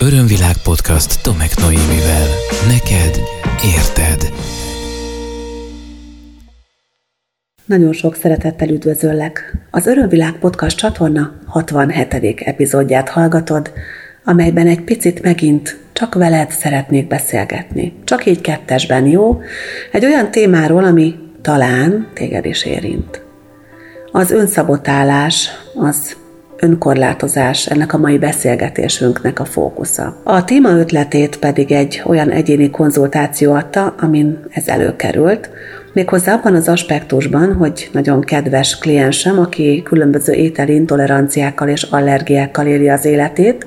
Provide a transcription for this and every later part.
Örömvilág podcast Tomek Noémivel. Neked érted. Nagyon sok szeretettel üdvözöllek. Az Örömvilág podcast csatorna 67. epizódját hallgatod, amelyben egy picit megint csak veled szeretnék beszélgetni. Csak így kettesben, jó? Egy olyan témáról, ami talán téged is érint. Az önszabotálás, az önkorlátozás ennek a mai beszélgetésünknek a fókusza. A téma ötletét pedig egy olyan egyéni konzultáció adta, amin ez előkerült, méghozzá abban az aspektusban, hogy nagyon kedves kliensem, aki különböző ételi intoleranciákkal és allergiákkal éli az életét,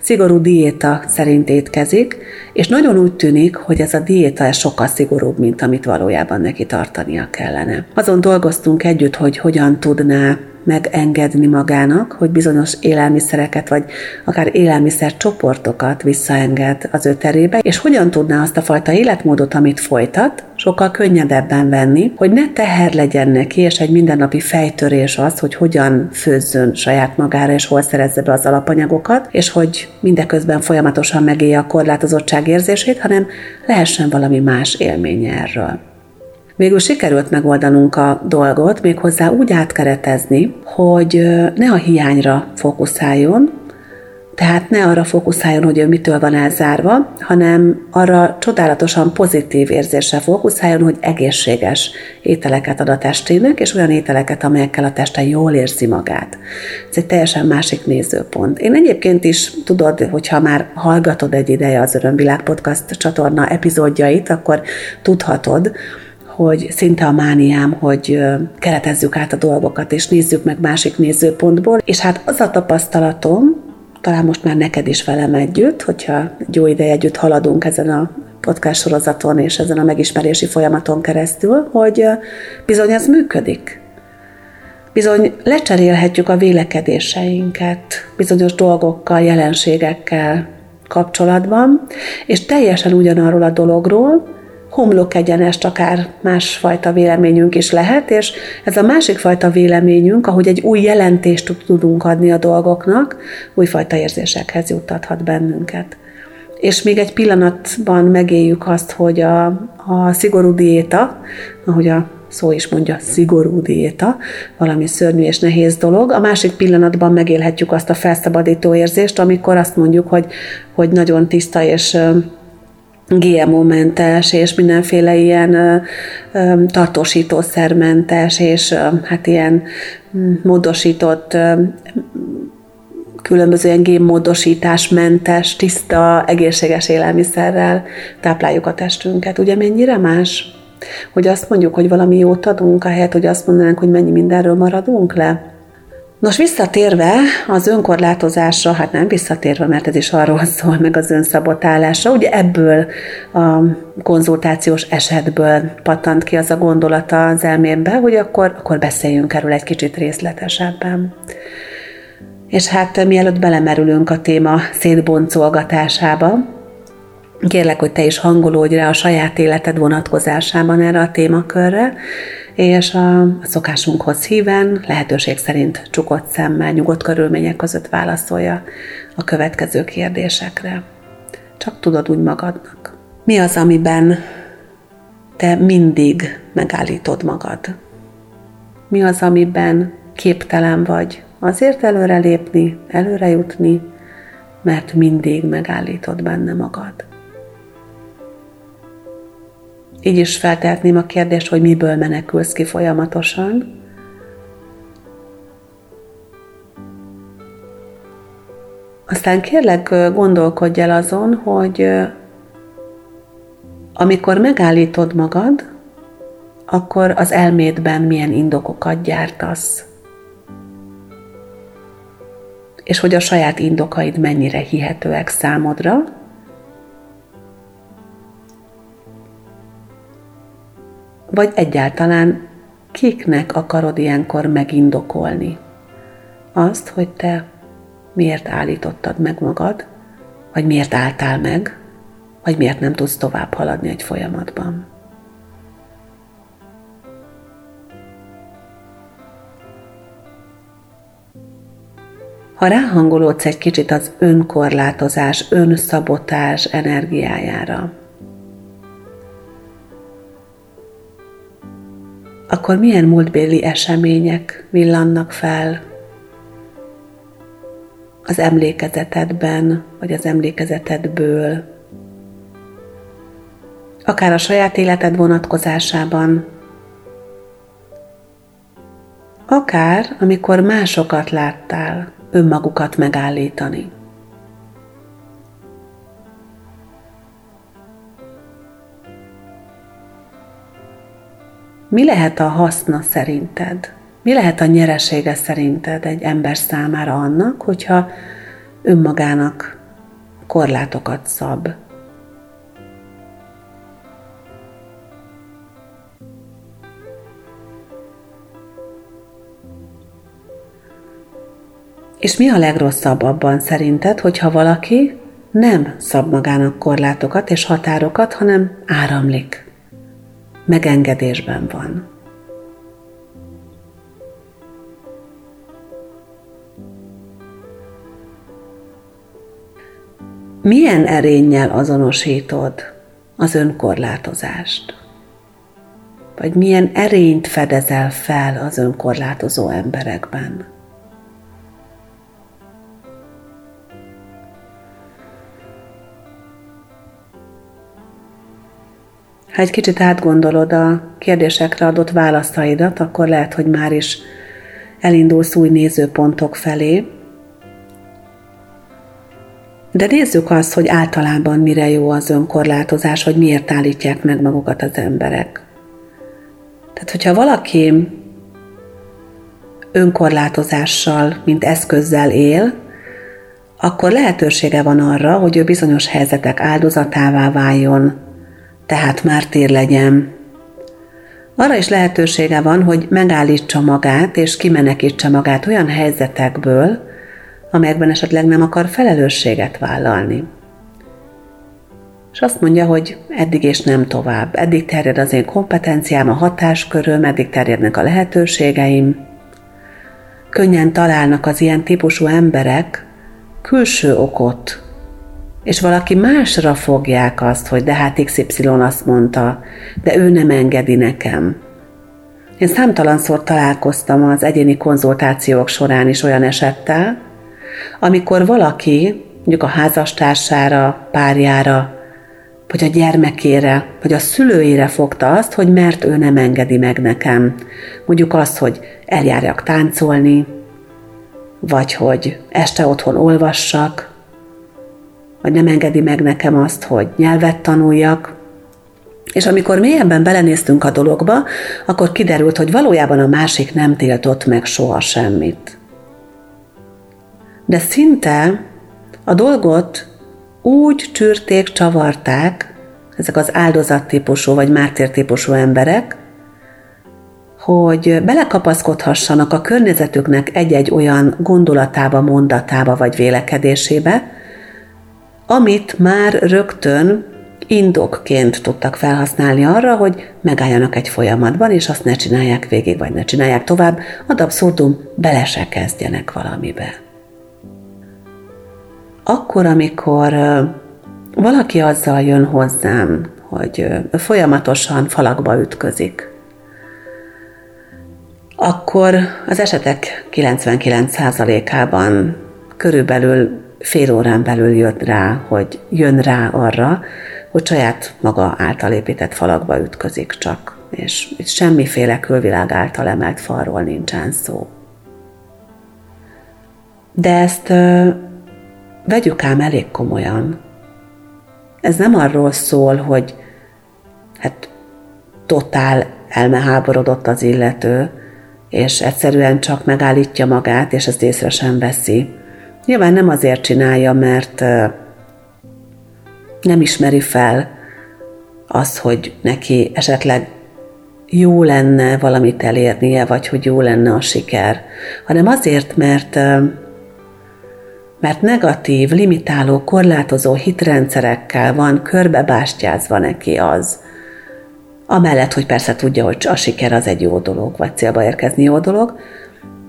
szigorú diéta szerint étkezik, és nagyon úgy tűnik, hogy ez a diéta sokkal szigorúbb, mint amit valójában neki tartania kellene. Azon dolgoztunk együtt, hogy hogyan tudná megengedni magának, hogy bizonyos élelmiszereket, vagy akár élelmiszer csoportokat visszaenged az ő terébe, és hogyan tudná azt a fajta életmódot, amit folytat, sokkal könnyedebben venni, hogy ne teher legyen neki, és egy mindennapi fejtörés az, hogy hogyan főzzön saját magára, és hol szerezze be az alapanyagokat, és hogy mindeközben folyamatosan megélje a korlátozottság érzését, hanem lehessen valami más élménye erről. Végül sikerült megoldanunk a dolgot, méghozzá úgy átkeretezni, hogy ne a hiányra fókuszáljon, tehát ne arra fókuszáljon, hogy ő mitől van elzárva, hanem arra csodálatosan pozitív érzéssel fókuszáljon, hogy egészséges ételeket ad a testének, és olyan ételeket, amelyekkel a teste jól érzi magát. Ez egy teljesen másik nézőpont. Én egyébként is tudod, hogyha már hallgatod egy ideje az Örömvilág Podcast csatorna epizódjait, akkor tudhatod, hogy szinte a mániám, hogy keretezzük át a dolgokat, és nézzük meg másik nézőpontból. És hát az a tapasztalatom, talán most már neked is velem együtt, hogyha egy jó ideje együtt haladunk ezen a podcast sorozaton és ezen a megismerési folyamaton keresztül, hogy bizony ez működik. Bizony lecserélhetjük a vélekedéseinket bizonyos dolgokkal, jelenségekkel kapcsolatban, és teljesen ugyanarról a dologról, homlok egyenest akár másfajta véleményünk is lehet, és ez a másik fajta véleményünk, ahogy egy új jelentést tudunk adni a dolgoknak, újfajta érzésekhez juttathat bennünket. És még egy pillanatban megéljük azt, hogy a, a szigorú diéta, ahogy a szó is mondja, szigorú diéta, valami szörnyű és nehéz dolog. A másik pillanatban megélhetjük azt a felszabadító érzést, amikor azt mondjuk, hogy, hogy nagyon tiszta és GMO-mentes, és mindenféle ilyen ö, ö, tartósítószermentes, és hát ilyen mm, módosított különböző ilyen génmódosításmentes, tiszta, egészséges élelmiszerrel tápláljuk a testünket. Ugye mennyire más? Hogy azt mondjuk, hogy valami jót adunk, ahelyett, hogy azt mondanánk, hogy mennyi mindenről maradunk le? Nos, visszatérve az önkorlátozásra, hát nem visszatérve, mert ez is arról szól, meg az önszabotálásra, ugye ebből a konzultációs esetből pattant ki az a gondolata az elmémbe, hogy akkor, akkor beszéljünk erről egy kicsit részletesebben. És hát mielőtt belemerülünk a téma szétboncolgatásába, kérlek, hogy te is hangolódj rá a saját életed vonatkozásában erre a témakörre, és a szokásunkhoz híven lehetőség szerint csukott szemmel, nyugodt körülmények között válaszolja a következő kérdésekre. Csak tudod úgy magadnak. Mi az, amiben te mindig megállítod magad? Mi az, amiben képtelen vagy azért előrelépni, előre jutni, mert mindig megállítod benne magad? Így is feltehetném a kérdést, hogy miből menekülsz ki folyamatosan. Aztán kérlek gondolkodj el azon, hogy amikor megállítod magad, akkor az elmédben milyen indokokat gyártasz. És hogy a saját indokaid mennyire hihetőek számodra, Vagy egyáltalán kiknek akarod ilyenkor megindokolni? Azt, hogy te miért állítottad meg magad, vagy miért álltál meg, vagy miért nem tudsz tovább haladni egy folyamatban. ha ráhangolódsz egy kicsit az önkorlátozás, önszabotás energiájára, akkor milyen múltbéli események villannak fel az emlékezetedben, vagy az emlékezetedből, akár a saját életed vonatkozásában, akár amikor másokat láttál önmagukat megállítani. Mi lehet a haszna szerinted? Mi lehet a nyeresége szerinted egy ember számára annak, hogyha önmagának korlátokat szab? És mi a legrosszabb abban szerinted, hogyha valaki nem szab magának korlátokat és határokat, hanem áramlik? Megengedésben van. Milyen erénnyel azonosítod az önkorlátozást? Vagy milyen erényt fedezel fel az önkorlátozó emberekben? Ha egy kicsit átgondolod a kérdésekre adott válaszaidat, akkor lehet, hogy már is elindulsz új nézőpontok felé. De nézzük azt, hogy általában mire jó az önkorlátozás, hogy miért állítják meg magukat az emberek. Tehát, hogyha valaki önkorlátozással, mint eszközzel él, akkor lehetősége van arra, hogy ő bizonyos helyzetek áldozatává váljon, tehát mártír legyen. Arra is lehetősége van, hogy megállítsa magát és kimenekítse magát olyan helyzetekből, amelyekben esetleg nem akar felelősséget vállalni. És azt mondja, hogy eddig és nem tovább. Eddig terjed az én kompetenciám, a hatásköröm, eddig terjednek a lehetőségeim. Könnyen találnak az ilyen típusú emberek külső okot és valaki másra fogják azt, hogy de hát XY azt mondta, de ő nem engedi nekem. Én számtalanszor találkoztam az egyéni konzultációk során is olyan esettel, amikor valaki mondjuk a házastársára, párjára, vagy a gyermekére, vagy a szülőire fogta azt, hogy mert ő nem engedi meg nekem. Mondjuk azt, hogy eljárjak táncolni, vagy hogy este otthon olvassak, vagy nem engedi meg nekem azt, hogy nyelvet tanuljak. És amikor mélyebben belenéztünk a dologba, akkor kiderült, hogy valójában a másik nem tiltott meg soha semmit. De szinte a dolgot úgy csürték, csavarták, ezek az áldozattípusú vagy mártírtípusú emberek, hogy belekapaszkodhassanak a környezetüknek egy-egy olyan gondolatába, mondatába vagy vélekedésébe, amit már rögtön indokként tudtak felhasználni arra, hogy megálljanak egy folyamatban, és azt ne csinálják végig, vagy ne csinálják tovább, ad abszurdum bele se kezdjenek valamibe. Akkor, amikor valaki azzal jön hozzám, hogy folyamatosan falakba ütközik, akkor az esetek 99%-ában körülbelül fél órán belül jött rá, hogy jön rá arra, hogy saját maga által épített falakba ütközik csak, és semmiféle külvilág által emelt falról nincsen szó. De ezt ö, vegyük ám elég komolyan. Ez nem arról szól, hogy hát totál elmeháborodott az illető, és egyszerűen csak megállítja magát, és ezt észre sem veszi, Nyilván nem azért csinálja, mert nem ismeri fel azt, hogy neki esetleg jó lenne valamit elérnie, vagy hogy jó lenne a siker, hanem azért, mert mert negatív, limitáló, korlátozó hitrendszerekkel van körbebástyázva neki az, amellett, hogy persze tudja, hogy a siker az egy jó dolog, vagy célba érkezni jó dolog,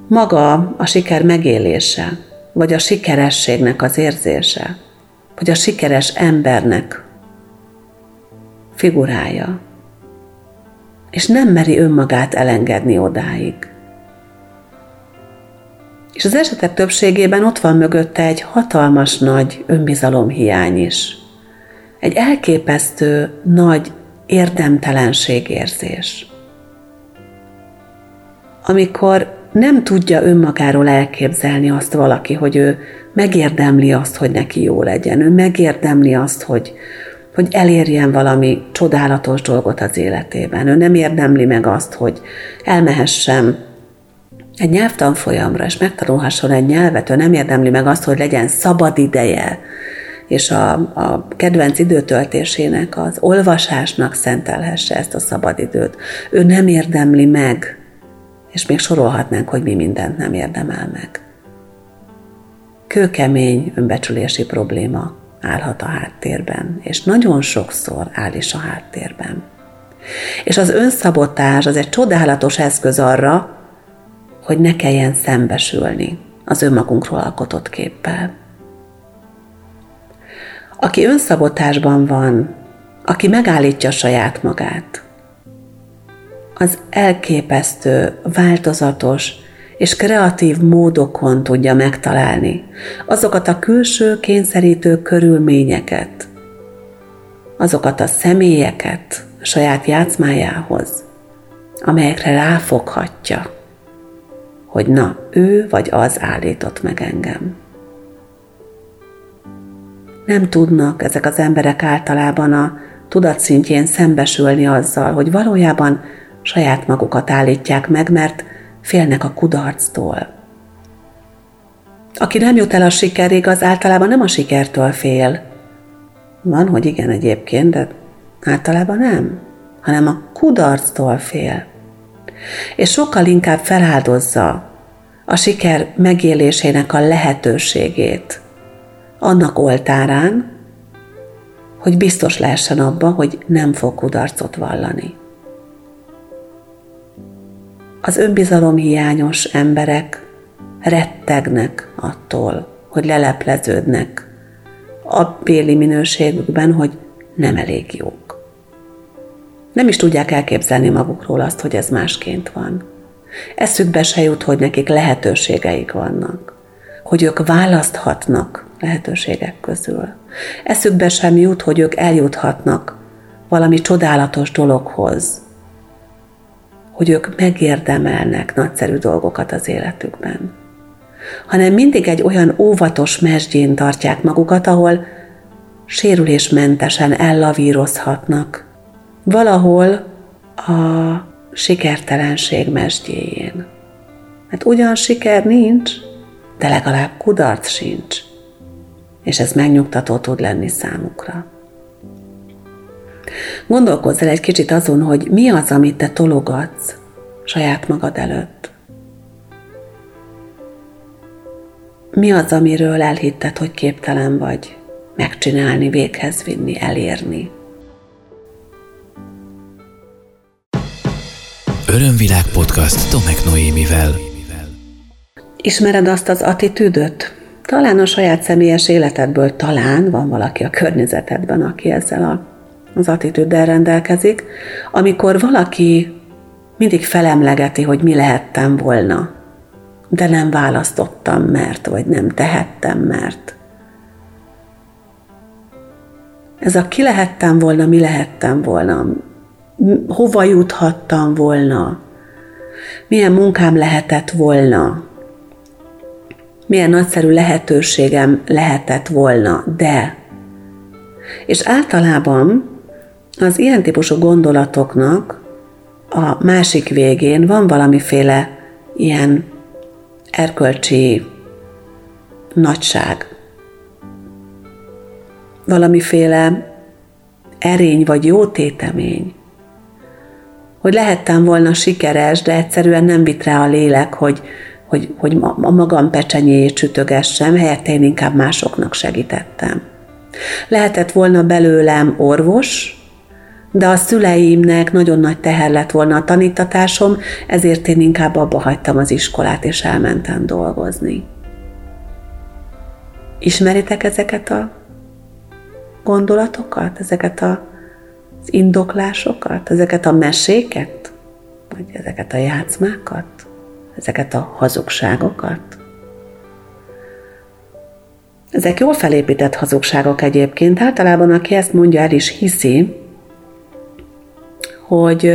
maga a siker megélése, vagy a sikerességnek az érzése, vagy a sikeres embernek figurája, és nem meri önmagát elengedni odáig. És az esetek többségében ott van mögötte egy hatalmas nagy önbizalomhiány is. Egy elképesztő nagy érdemtelenségérzés. Amikor nem tudja önmagáról elképzelni azt valaki, hogy ő megérdemli azt, hogy neki jó legyen, ő megérdemli azt, hogy, hogy elérjen valami csodálatos dolgot az életében. Ő nem érdemli meg azt, hogy elmehessen egy nyelvtanfolyamra, és megtanulhasson egy nyelvet, ő nem érdemli meg azt, hogy legyen szabad ideje, és a, a kedvenc időtöltésének, az olvasásnak szentelhesse ezt a szabadidőt. Ő nem érdemli meg, és még sorolhatnánk, hogy mi mindent nem érdemel meg. Kőkemény önbecsülési probléma állhat a háttérben, és nagyon sokszor áll is a háttérben. És az önszabotás az egy csodálatos eszköz arra, hogy ne kelljen szembesülni az önmagunkról alkotott képpel. Aki önszabotásban van, aki megállítja saját magát, az elképesztő, változatos és kreatív módokon tudja megtalálni azokat a külső kényszerítő körülményeket, azokat a személyeket a saját játszmájához, amelyekre ráfoghatja, hogy na, ő vagy az állított meg engem. Nem tudnak ezek az emberek általában a tudatszintjén szembesülni azzal, hogy valójában saját magukat állítják meg, mert félnek a kudarctól. Aki nem jut el a sikerig, az általában nem a sikertől fél. Van, hogy igen egyébként, de általában nem, hanem a kudarctól fél. És sokkal inkább feláldozza a siker megélésének a lehetőségét annak oltárán, hogy biztos lehessen abba, hogy nem fog kudarcot vallani. Az önbizalomhiányos emberek rettegnek attól, hogy lelepleződnek a béli minőségükben, hogy nem elég jók. Nem is tudják elképzelni magukról azt, hogy ez másként van. Eszükbe se jut, hogy nekik lehetőségeik vannak, hogy ők választhatnak lehetőségek közül. Eszükbe sem jut, hogy ők eljuthatnak valami csodálatos dologhoz, hogy ők megérdemelnek nagyszerű dolgokat az életükben, hanem mindig egy olyan óvatos mesdjén tartják magukat, ahol sérülésmentesen ellavírozhatnak, valahol a sikertelenség mesdjéjén. Mert ugyan siker nincs, de legalább kudarc sincs, és ez megnyugtató tud lenni számukra. Gondolkozz el egy kicsit azon, hogy mi az, amit te tologatsz saját magad előtt. Mi az, amiről elhitted, hogy képtelen vagy megcsinálni, véghez vinni, elérni. Örömvilág podcast Tomek Noémivel. Ismered azt az attitűdöt? Talán a saját személyes életedből, talán van valaki a környezetedben, aki ezzel a az attitűddel rendelkezik, amikor valaki mindig felemlegeti, hogy mi lehettem volna, de nem választottam, mert, vagy nem tehettem, mert. Ez a ki lehettem volna, mi lehettem volna, hova juthattam volna, milyen munkám lehetett volna, milyen nagyszerű lehetőségem lehetett volna, de. És általában az ilyen típusú gondolatoknak a másik végén van valamiféle ilyen erkölcsi nagyság, valamiféle erény vagy jó tétemény, hogy lehettem volna sikeres, de egyszerűen nem vitt rá a lélek, hogy, hogy, hogy a magam pecsenyéjét csütögessem, helyette én inkább másoknak segítettem. Lehetett volna belőlem orvos, de a szüleimnek nagyon nagy teher lett volna a tanítatásom, ezért én inkább abba hagytam az iskolát, és elmentem dolgozni. Ismeritek ezeket a gondolatokat, ezeket a, az indoklásokat, ezeket a meséket, vagy ezeket a játszmákat, ezeket a hazugságokat? Ezek jól felépített hazugságok egyébként. Általában aki ezt mondja, el is hiszi, hogy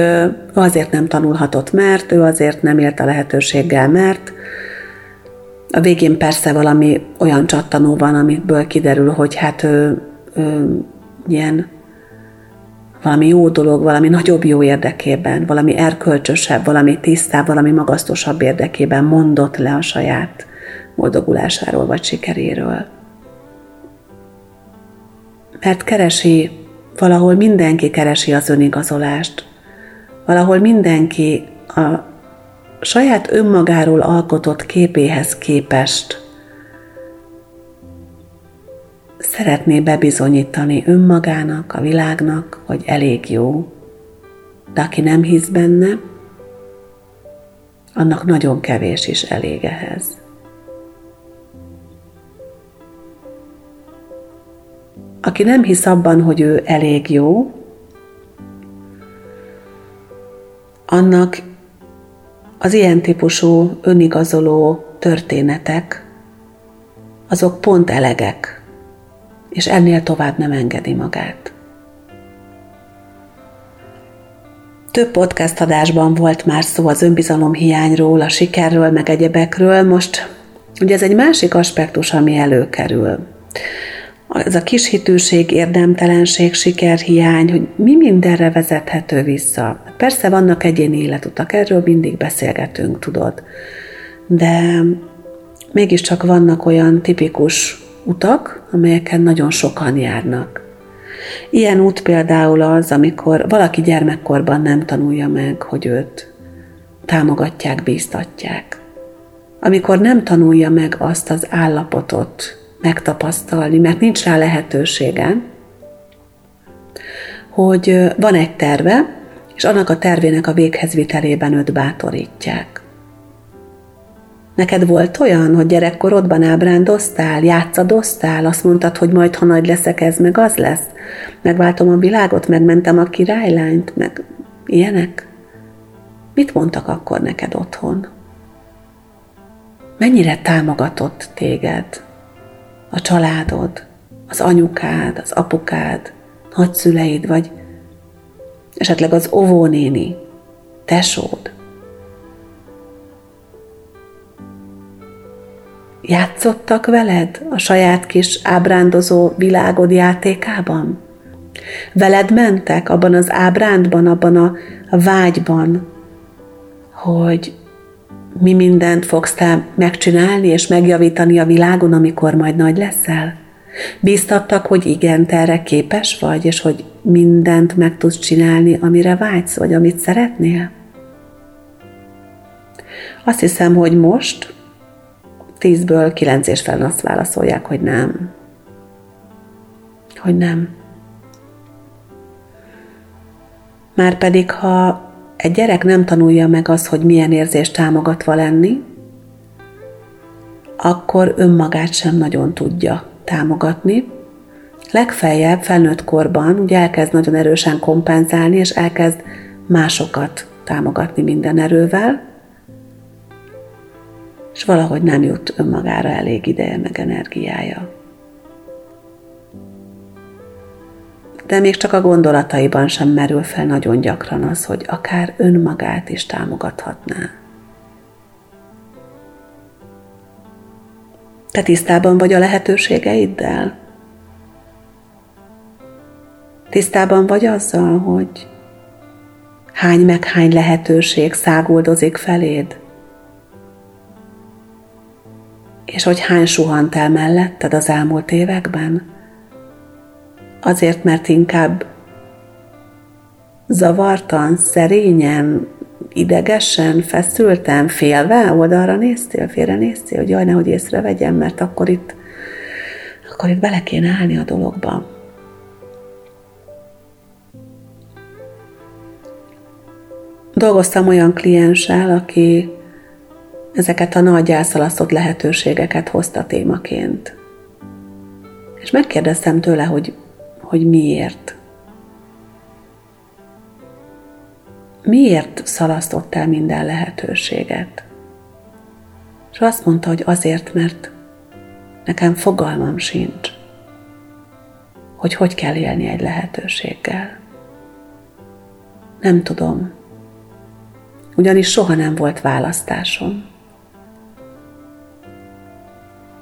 azért nem tanulhatott, mert ő azért nem élt a lehetőséggel, mert a végén persze valami olyan csattanó van, amiből kiderül, hogy hát ő, ő ilyen valami jó dolog, valami nagyobb jó érdekében, valami erkölcsösebb, valami tisztább, valami magasztosabb érdekében mondott le a saját boldogulásáról vagy sikeréről. Mert keresi, valahol mindenki keresi az önigazolást, valahol mindenki a saját önmagáról alkotott képéhez képest szeretné bebizonyítani önmagának, a világnak, hogy elég jó, de aki nem hisz benne, annak nagyon kevés is elég ehhez. Aki nem hisz abban, hogy ő elég jó, annak az ilyen típusú önigazoló történetek, azok pont elegek, és ennél tovább nem engedi magát. Több podcast adásban volt már szó az önbizalom hiányról, a sikerről, meg egyebekről. Most ugye ez egy másik aspektus, ami előkerül ez a kishitűség, érdemtelenség, sikerhiány, hogy mi mindenre vezethető vissza. Persze vannak egyéni életutak, erről mindig beszélgetünk, tudod. De mégiscsak vannak olyan tipikus utak, amelyeken nagyon sokan járnak. Ilyen út például az, amikor valaki gyermekkorban nem tanulja meg, hogy őt támogatják, bíztatják. Amikor nem tanulja meg azt az állapotot, megtapasztalni, mert nincs rá lehetősége, hogy van egy terve, és annak a tervének a véghezvitelében őt bátorítják. Neked volt olyan, hogy gyerekkorodban ábrándoztál, játszadoztál, azt mondtad, hogy majd, ha nagy leszek, ez meg az lesz? Megváltom a világot, megmentem a királylányt, meg ilyenek? Mit mondtak akkor neked otthon? Mennyire támogatott téged a családod, az anyukád, az apukád, nagyszüleid, vagy esetleg az óvónéni, tesód. Játszottak veled a saját kis ábrándozó világod játékában? Veled mentek abban az ábrándban, abban a, vágyban, hogy mi mindent fogsz te megcsinálni és megjavítani a világon, amikor majd nagy leszel? Bíztattak, hogy igen, te erre képes vagy, és hogy mindent meg tudsz csinálni, amire vágysz, vagy amit szeretnél? Azt hiszem, hogy most tízből kilenc és fel azt válaszolják, hogy nem. Hogy nem. Márpedig, ha egy gyerek nem tanulja meg azt, hogy milyen érzés támogatva lenni, akkor önmagát sem nagyon tudja támogatni. Legfeljebb felnőtt korban ugye elkezd nagyon erősen kompenzálni, és elkezd másokat támogatni minden erővel, és valahogy nem jut önmagára elég ideje meg energiája. De még csak a gondolataiban sem merül fel nagyon gyakran az, hogy akár önmagát is támogathatná. Te tisztában vagy a lehetőségeiddel? Tisztában vagy azzal, hogy hány meg hány lehetőség száguldozik feléd? És hogy hány suhant el melletted az elmúlt években? Azért, mert inkább zavartan, szerényen, idegesen, feszülten, félve oldalra néztél, félre néztél, hogy jaj, nehogy észrevegyem, mert akkor itt, akkor itt bele kéne állni a dologba. Dolgoztam olyan klienssel, aki ezeket a nagy elszalasztott lehetőségeket hozta témaként És megkérdeztem tőle, hogy, hogy miért. Miért szalasztott el minden lehetőséget? És azt mondta, hogy azért, mert nekem fogalmam sincs, hogy hogy kell élni egy lehetőséggel. Nem tudom, ugyanis soha nem volt választásom.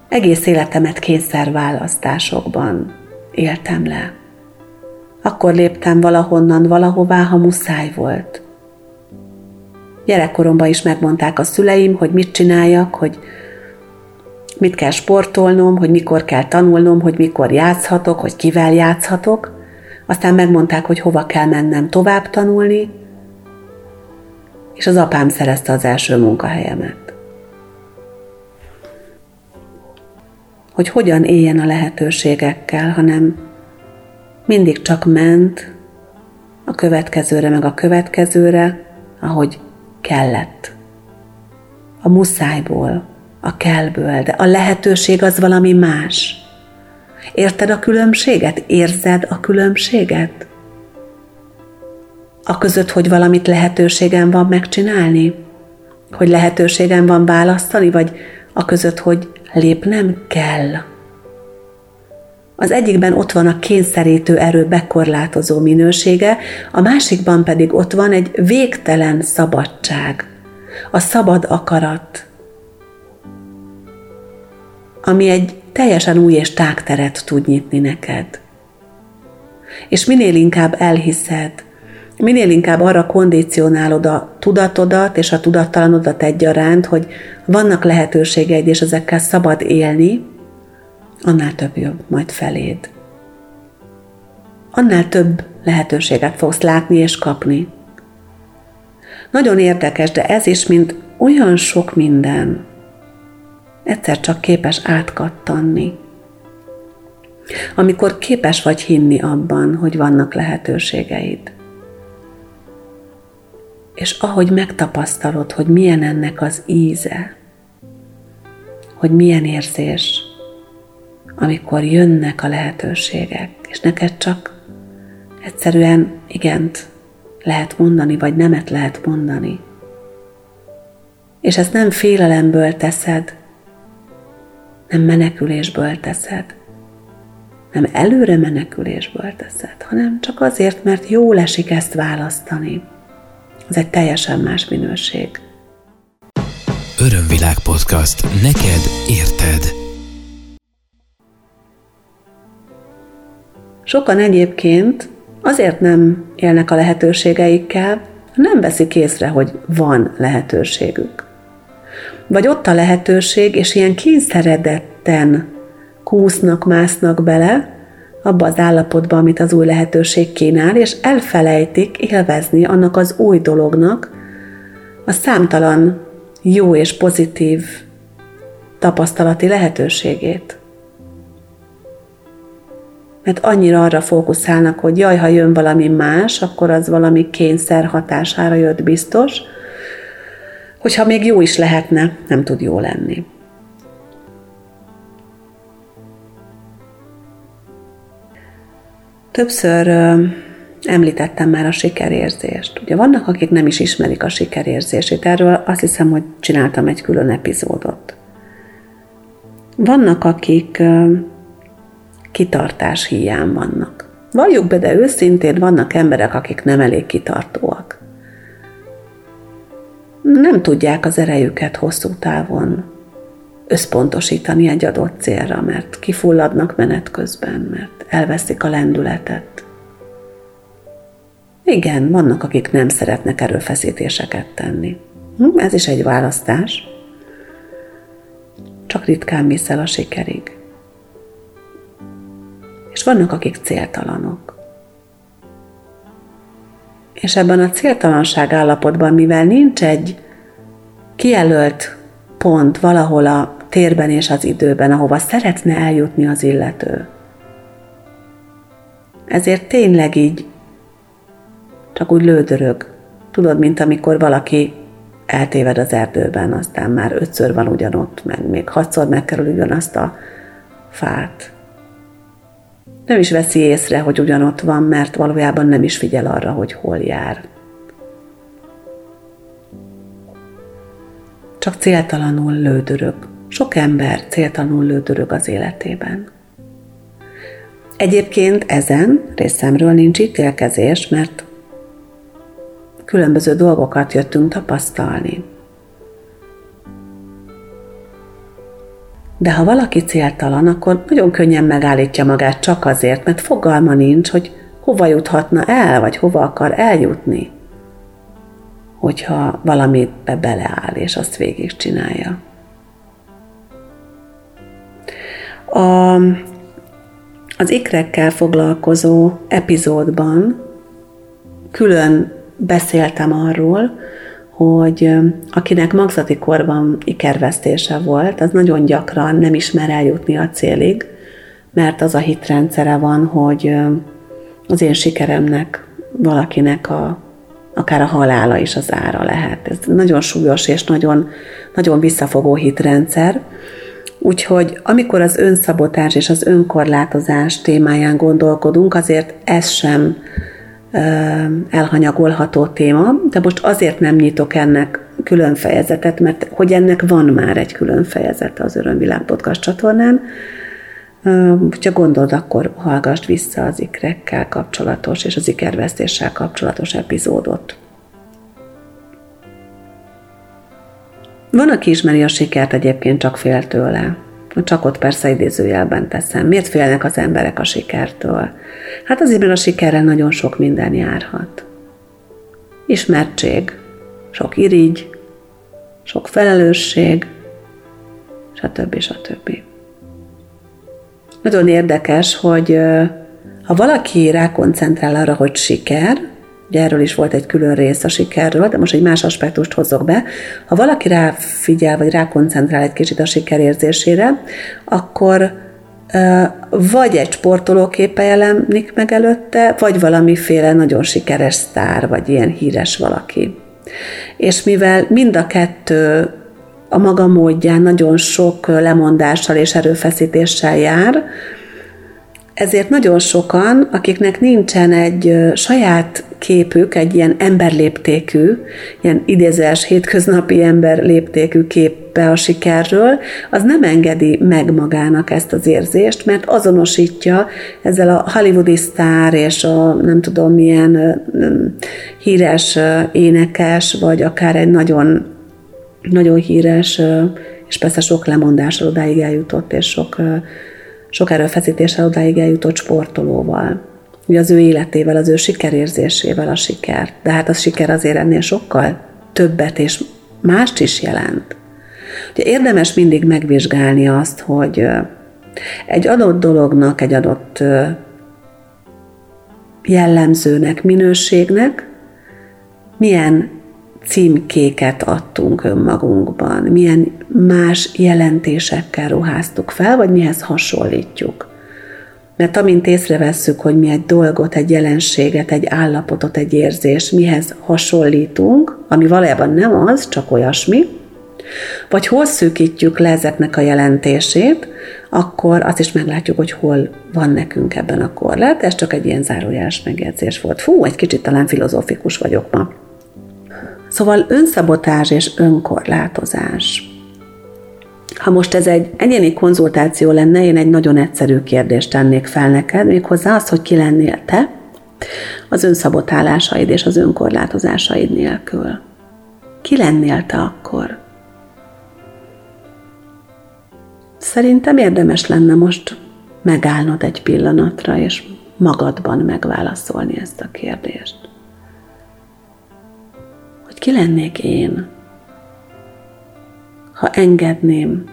Egész életemet kényszer választásokban éltem le. Akkor léptem valahonnan valahová, ha muszáj volt. Gyerekkoromban is megmondták a szüleim, hogy mit csináljak, hogy mit kell sportolnom, hogy mikor kell tanulnom, hogy mikor játszhatok, hogy kivel játszhatok. Aztán megmondták, hogy hova kell mennem tovább tanulni, és az apám szerezte az első munkahelyemet. Hogy hogyan éljen a lehetőségekkel, hanem mindig csak ment a következőre, meg a következőre, ahogy kellett. A muszájból, a kellből, de a lehetőség az valami más. Érted a különbséget? Érzed a különbséget? A között, hogy valamit lehetőségem van megcsinálni? Hogy lehetőségem van választani, vagy a között, hogy lépnem kell? Az egyikben ott van a kényszerítő erő bekorlátozó minősége, a másikban pedig ott van egy végtelen szabadság, a szabad akarat, ami egy teljesen új és tágteret tud nyitni neked. És minél inkább elhiszed, minél inkább arra kondicionálod a tudatodat és a tudattalanodat egyaránt, hogy vannak lehetőségeid, és ezekkel szabad élni, annál több jobb majd feléd. Annál több lehetőséget fogsz látni és kapni. Nagyon érdekes, de ez is, mint olyan sok minden, egyszer csak képes átkattanni. Amikor képes vagy hinni abban, hogy vannak lehetőségeid. És ahogy megtapasztalod, hogy milyen ennek az íze, hogy milyen érzés, amikor jönnek a lehetőségek, és neked csak egyszerűen igent lehet mondani, vagy nemet lehet mondani. És ezt nem félelemből teszed, nem menekülésből teszed, nem előre menekülésből teszed, hanem csak azért, mert jó esik ezt választani. Ez egy teljesen más minőség. Örömvilág podcast. Neked érted. Sokan egyébként azért nem élnek a lehetőségeikkel, nem veszik észre, hogy van lehetőségük. Vagy ott a lehetőség, és ilyen kényszeredetten kúsznak, másznak bele abba az állapotba, amit az új lehetőség kínál, és elfelejtik élvezni annak az új dolognak a számtalan jó és pozitív tapasztalati lehetőségét mert annyira arra fókuszálnak, hogy jaj, ha jön valami más, akkor az valami kényszer hatására jött biztos, hogyha még jó is lehetne, nem tud jó lenni. Többször említettem már a sikerérzést. Ugye vannak, akik nem is ismerik a sikerérzését. Erről azt hiszem, hogy csináltam egy külön epizódot. Vannak, akik kitartás hiány vannak. Valljuk be, de őszintén vannak emberek, akik nem elég kitartóak. Nem tudják az erejüket hosszú távon összpontosítani egy adott célra, mert kifulladnak menet közben, mert elveszik a lendületet. Igen, vannak, akik nem szeretnek erőfeszítéseket tenni. Hm, ez is egy választás. Csak ritkán viszel a sikerig és vannak, akik céltalanok. És ebben a céltalanság állapotban, mivel nincs egy kijelölt pont valahol a térben és az időben, ahova szeretne eljutni az illető, ezért tényleg így csak úgy lődörög. Tudod, mint amikor valaki eltéved az erdőben, aztán már ötször van ugyanott, meg még hatszor megkerül ugyanazt a fát nem is veszi észre, hogy ugyanott van, mert valójában nem is figyel arra, hogy hol jár. Csak céltalanul lődörög. Sok ember céltalanul lődörög az életében. Egyébként ezen részemről nincs ítélkezés, mert különböző dolgokat jöttünk tapasztalni. De ha valaki céltalan, akkor nagyon könnyen megállítja magát csak azért, mert fogalma nincs, hogy hova juthatna el, vagy hova akar eljutni, hogyha valamit be beleáll, és azt végigcsinálja. A, az ikrekkel foglalkozó epizódban külön beszéltem arról, hogy akinek magzati korban ikervesztése volt, az nagyon gyakran nem ismer eljutni a célig, mert az a hitrendszere van, hogy az én sikeremnek valakinek a, akár a halála is az ára lehet. Ez nagyon súlyos és nagyon, nagyon visszafogó hitrendszer. Úgyhogy amikor az önszabotás és az önkorlátozás témáján gondolkodunk, azért ez sem elhanyagolható téma, de most azért nem nyitok ennek külön fejezetet, mert hogy ennek van már egy külön fejezete az Örömvilág podcast csatornán, ha gondolod, akkor hallgassd vissza az ikrekkel kapcsolatos és az ikervesztéssel kapcsolatos epizódot. Van, aki ismeri a sikert, egyébként csak fél tőle. Csak ott persze idézőjelben teszem. Miért félnek az emberek a sikertől? Hát azért, mert a sikerrel nagyon sok minden járhat. Ismertség, sok irigy, sok felelősség, stb. stb. Nagyon érdekes, hogy ha valaki rákoncentrál arra, hogy siker, Ugye erről is volt egy külön rész a sikerről, de most egy más aspektust hozok be. Ha valaki rá figyel, vagy rá koncentrál egy kicsit a sikerérzésére, akkor vagy egy sportolóképe jelenik meg előtte, vagy valamiféle nagyon sikeres sztár, vagy ilyen híres valaki. És mivel mind a kettő a maga módján nagyon sok lemondással és erőfeszítéssel jár, ezért nagyon sokan, akiknek nincsen egy saját képük, egy ilyen emberléptékű, ilyen idézős hétköznapi emberléptékű képe a sikerről, az nem engedi meg magának ezt az érzést, mert azonosítja ezzel a hollywoodi sztár és a nem tudom milyen híres énekes, vagy akár egy nagyon, nagyon híres, és persze sok lemondással odáig eljutott, és sok sok erőfeszítéssel odáig eljutott sportolóval. Ugye az ő életével, az ő sikerérzésével a siker. De hát a siker azért ennél sokkal többet és mást is jelent. Ugye érdemes mindig megvizsgálni azt, hogy egy adott dolognak, egy adott jellemzőnek, minőségnek milyen címkéket adtunk önmagunkban, milyen más jelentésekkel ruháztuk fel, vagy mihez hasonlítjuk. Mert amint észrevesszük, hogy mi egy dolgot, egy jelenséget, egy állapotot, egy érzés, mihez hasonlítunk, ami valójában nem az, csak olyasmi, vagy hol szűkítjük le ezeknek a jelentését, akkor azt is meglátjuk, hogy hol van nekünk ebben a korlát. Ez csak egy ilyen zárójeles megjegyzés volt. Fú, egy kicsit talán filozófikus vagyok ma. Szóval önszabotás és önkorlátozás. Ha most ez egy egyéni konzultáció lenne, én egy nagyon egyszerű kérdést tennék fel neked, méghozzá az, hogy ki lennél te az önszabotálásaid és az önkorlátozásaid nélkül. Ki lennél te akkor? Szerintem érdemes lenne most megállnod egy pillanatra, és magadban megválaszolni ezt a kérdést ki lennék én, ha engedném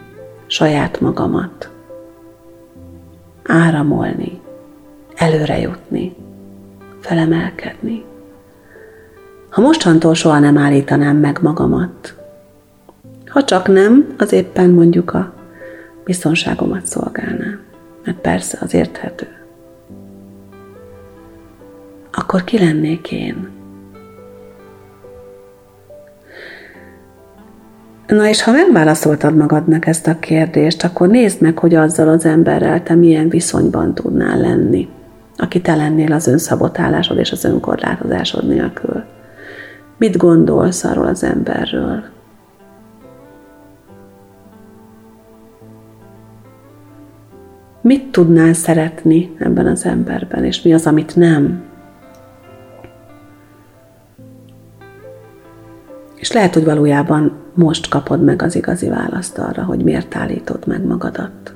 saját magamat áramolni, előre jutni, felemelkedni. Ha mostantól soha nem állítanám meg magamat, ha csak nem, az éppen mondjuk a biztonságomat szolgálná, mert persze az érthető. Akkor ki lennék én? Na és ha megválaszoltad magadnak ezt a kérdést, akkor nézd meg, hogy azzal az emberrel te milyen viszonyban tudnál lenni, aki te lennél az önszabotálásod és az önkorlátozásod nélkül. Mit gondolsz arról az emberről? Mit tudnál szeretni ebben az emberben, és mi az, amit nem? És lehet, hogy valójában most kapod meg az igazi választ arra, hogy miért állítod meg magadat.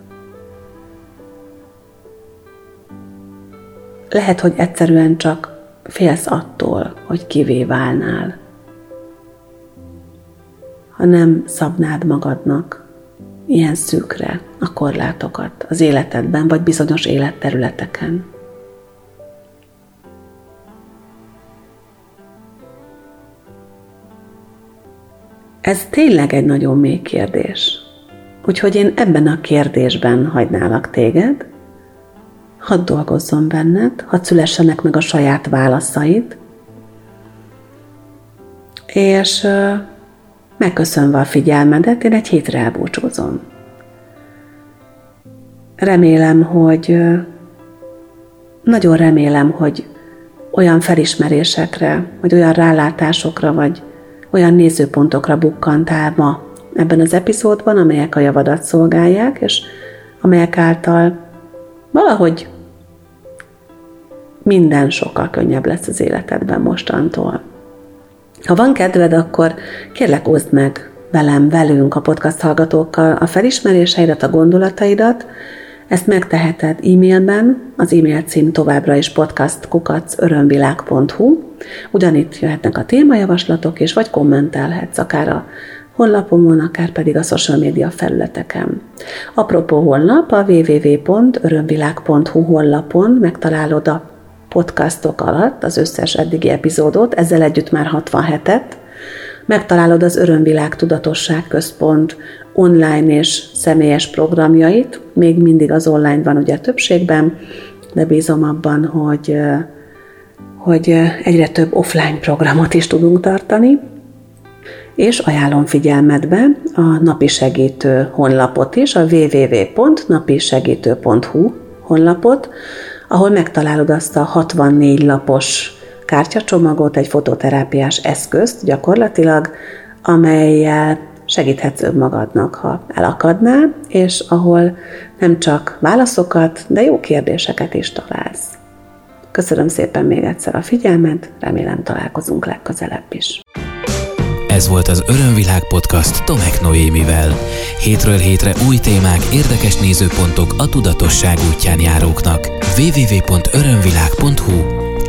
Lehet, hogy egyszerűen csak félsz attól, hogy kivé válnál, ha nem szabnád magadnak ilyen szűkre a korlátokat az életedben, vagy bizonyos életterületeken. Ez tényleg egy nagyon mély kérdés. Úgyhogy én ebben a kérdésben hagynálak téged, hadd dolgozzon benned, hadd szülessenek meg a saját válaszaid, és megköszönve a figyelmedet, én egy hétre elbúcsúzom. Remélem, hogy nagyon remélem, hogy olyan felismerésekre, vagy olyan rálátásokra, vagy olyan nézőpontokra bukkantál ma ebben az epizódban, amelyek a javadat szolgálják, és amelyek által valahogy minden sokkal könnyebb lesz az életedben mostantól. Ha van kedved, akkor kérlek oszd meg velem, velünk, a podcast hallgatókkal a felismeréseidet, a gondolataidat, ezt megteheted e-mailben, az e-mail cím továbbra is podcastkukacörömvilág.hu, ugyanitt jöhetnek a témajavaslatok, és vagy kommentelhetsz akár a honlapomon, akár pedig a social média felületeken. Apropó honlap, a www.örömvilág.hu honlapon megtalálod a podcastok alatt az összes eddigi epizódot, ezzel együtt már 67-et. Megtalálod az Örömvilág Tudatosság Központ online és személyes programjait, még mindig az online van ugye többségben, de bízom abban, hogy, hogy egyre több offline programot is tudunk tartani, és ajánlom figyelmetbe a Napi Segítő honlapot is, a www.napisegítő.hu honlapot, ahol megtalálod azt a 64 lapos kártyacsomagot, egy fototerápiás eszközt gyakorlatilag, amelyel segíthetsz önmagadnak, ha elakadnál, és ahol nem csak válaszokat, de jó kérdéseket is találsz. Köszönöm szépen még egyszer a figyelmet, remélem találkozunk legközelebb is. Ez volt az Örömvilág podcast Tomek Noémivel. Hétről hétre új témák, érdekes nézőpontok a tudatosság útján járóknak. www.örömvilág.hu